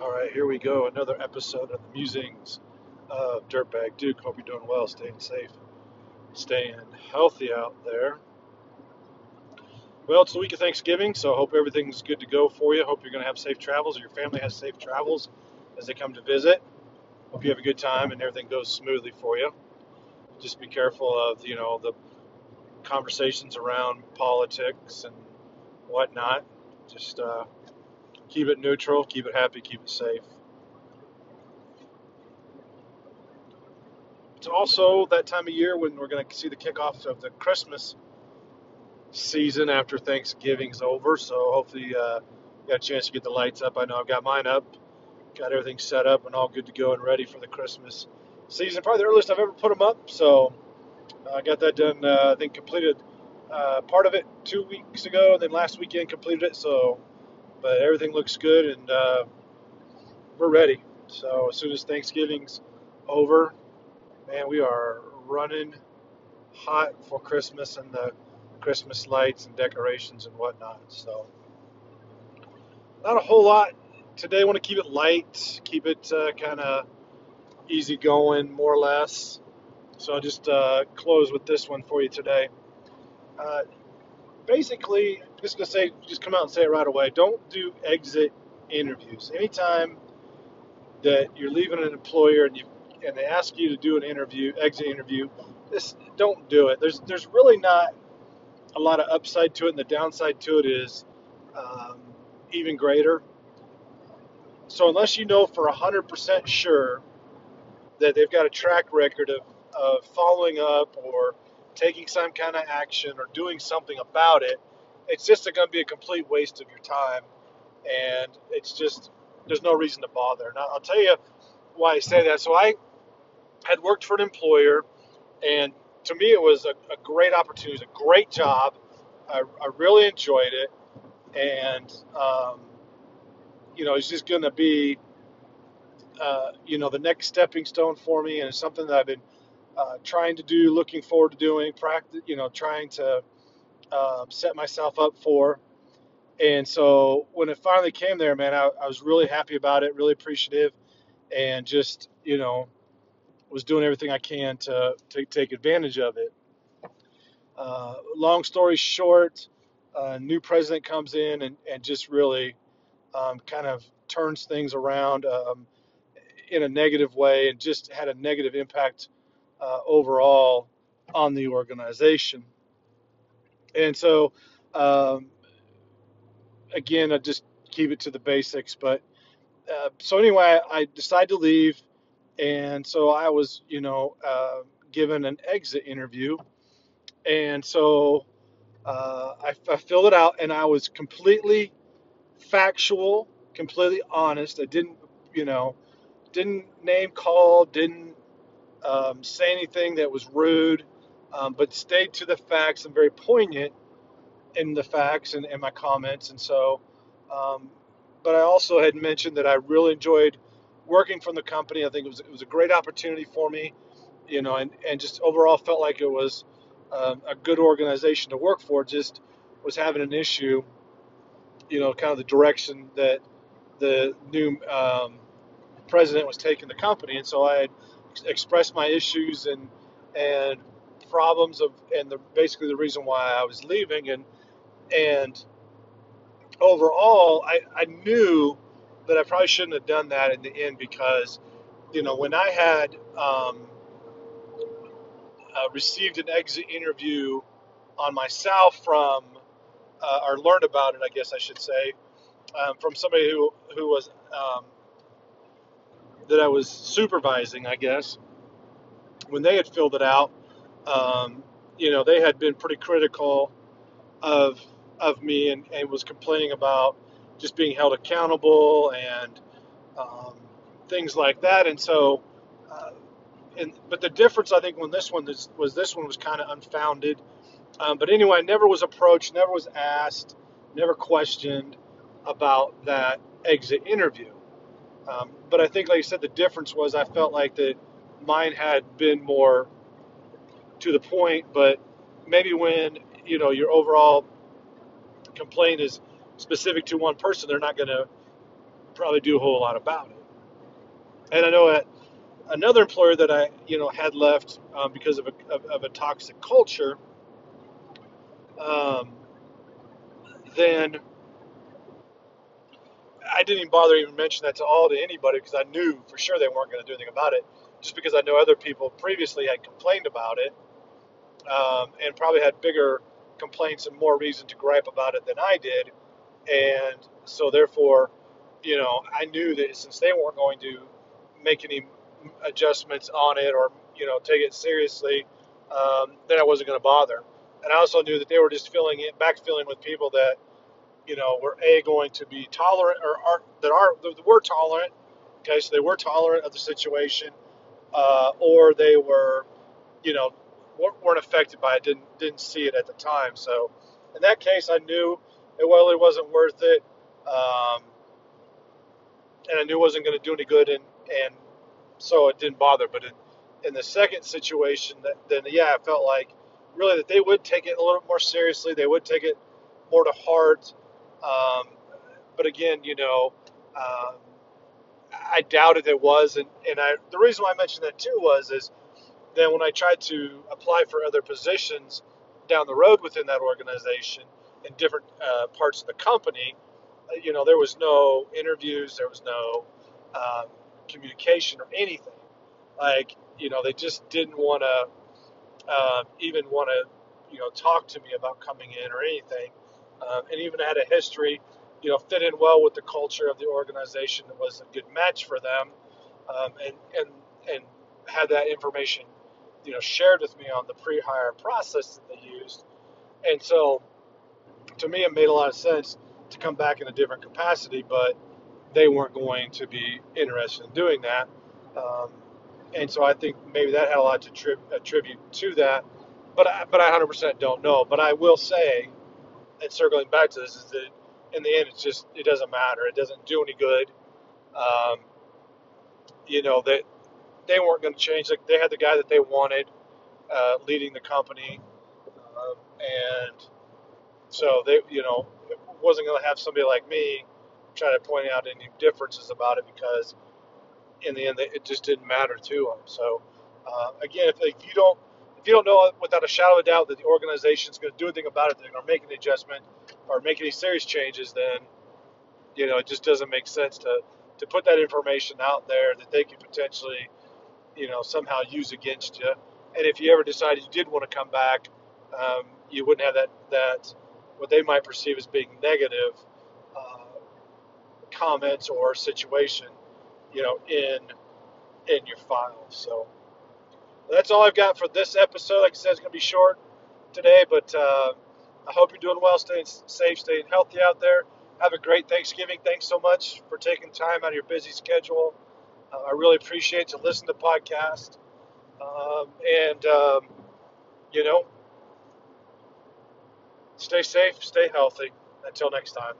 All right, here we go. Another episode of the musings of Dirtbag Duke. Hope you're doing well, staying safe, staying healthy out there. Well, it's the week of Thanksgiving, so I hope everything's good to go for you. Hope you're going to have safe travels, or your family has safe travels as they come to visit. Hope you have a good time and everything goes smoothly for you. Just be careful of you know the conversations around politics and whatnot. Just uh, keep it neutral, keep it happy, keep it safe. It's also that time of year when we're going to see the kickoff of the Christmas season after Thanksgiving's over. So hopefully, uh, got a chance to get the lights up. I know I've got mine up, got everything set up, and all good to go and ready for the Christmas season. Probably the earliest I've ever put them up. So uh, I got that done. Uh, I think completed uh, part of it two weeks ago, and then last weekend completed it. So, but everything looks good, and uh, we're ready. So as soon as Thanksgiving's over, man, we are running hot for Christmas and the Christmas lights and decorations and whatnot. So, not a whole lot today. I want to keep it light, keep it uh, kind of easy going, more or less. So I'll just uh, close with this one for you today. Uh, basically, just gonna say, just come out and say it right away. Don't do exit interviews. Anytime that you're leaving an employer and you and they ask you to do an interview, exit interview, this don't do it. There's there's really not a lot of upside to it, and the downside to it is um, even greater. So unless you know for 100% sure that they've got a track record of, of following up or taking some kind of action or doing something about it, it's just going to be a complete waste of your time. And it's just, there's no reason to bother. Now, I'll tell you why I say that. So I had worked for an employer, and to me, it was a, a great opportunity, it was a great job. I, I really enjoyed it. And, um, you know, it's just going to be, uh, you know, the next stepping stone for me. And it's something that I've been uh, trying to do, looking forward to doing, practice, you know, trying to um, set myself up for. And so when it finally came there, man, I, I was really happy about it, really appreciative, and just, you know, was doing everything I can to, to take advantage of it. Uh, long story short, a new president comes in and, and just really um, kind of turns things around um, in a negative way and just had a negative impact uh, overall on the organization. And so, um, again, I just keep it to the basics. But uh, so anyway, I decided to leave, and so I was, you know, uh, given an exit interview, and so uh, I, I filled it out, and I was completely factual, completely honest. I didn't, you know, didn't name call, didn't um, say anything that was rude, um, but stayed to the facts and very poignant in the facts and, and my comments. And so, um, but I also had mentioned that I really enjoyed working from the company. I think it was it was a great opportunity for me, you know, and, and just overall felt like it was um, a good organization to work for. Just was having an issue, you know, kind of the direction that the new um, president was taking the company, and so I had expressed my issues and and problems of and the basically the reason why I was leaving and and overall I, I knew that I probably shouldn't have done that in the end because you know when I had um, uh, received an exit interview on myself from uh, or learned about it I guess I should say um, from somebody who who was um, that I was supervising I guess when they had filled it out um, you know, they had been pretty critical of of me and, and was complaining about just being held accountable and um, things like that. And so, uh, and but the difference I think when this one was, was this one was kind of unfounded. Um, but anyway, I never was approached, never was asked, never questioned about that exit interview. Um, but I think, like I said, the difference was I felt like that mine had been more to the point, but maybe when you know your overall complaint is specific to one person, they're not going to probably do a whole lot about it. And I know at another employer that I, you know, had left um, because of a, of, of a toxic culture, um, then I didn't even bother even mention that to all to anybody because I knew for sure they weren't going to do anything about it. Just because I know other people previously had complained about it um, and probably had bigger complaints and more reason to gripe about it than I did, and so therefore, you know, I knew that since they weren't going to make any adjustments on it or you know take it seriously, um, then I wasn't going to bother. And I also knew that they were just filling it, backfilling with people that you know were a going to be tolerant or are that are that were tolerant. Okay, so they were tolerant of the situation, uh, or they were, you know, weren't affected by it. Didn't didn't see it at the time. So in that case, I knew it it wasn't worth it, um, and I knew it wasn't going to do any good, and and so it didn't bother. But in, in the second situation, that, then yeah, I felt like really that they would take it a little more seriously. They would take it more to heart. Um, but again, you know, um, I doubted it was, and, and I the reason why I mentioned that too was is then when I tried to apply for other positions down the road within that organization in different uh, parts of the company, uh, you know, there was no interviews, there was no um, communication or anything. Like, you know, they just didn't want to uh, even want to, you know, talk to me about coming in or anything. Um, and even had a history, you know, fit in well with the culture of the organization that was a good match for them, um, and and and had that information you know shared with me on the pre-hire process that they used, and so to me it made a lot of sense to come back in a different capacity, but they weren't going to be interested in doing that, um, and so I think maybe that had a lot to tri- attribute to that, but I, but I 100% don't know. But I will say, and circling back to this, is that in the end it's just it doesn't matter. It doesn't do any good. Um, you know that they weren't going to change. Like they had the guy that they wanted uh, leading the company, um, and so they, you know, wasn't going to have somebody like me try to point out any differences about it because in the end it just didn't matter to them. So uh, again, if, if you don't if you don't know without a shadow of a doubt that the organization is going to do anything about it, they're going to make an adjustment or make any serious changes, then you know it just doesn't make sense to to put that information out there that they could potentially you know somehow use against you. And if you ever decided you did want to come back, um, you wouldn't have that that what they might perceive as being negative uh, comments or situation, you know, in in your file. So that's all I've got for this episode. Like I said, it's going to be short today, but uh, I hope you're doing well, staying safe, staying healthy out there. Have a great Thanksgiving. Thanks so much for taking time out of your busy schedule uh, I really appreciate to listen to podcast, Um, and, um, you know, stay safe, stay healthy. Until next time.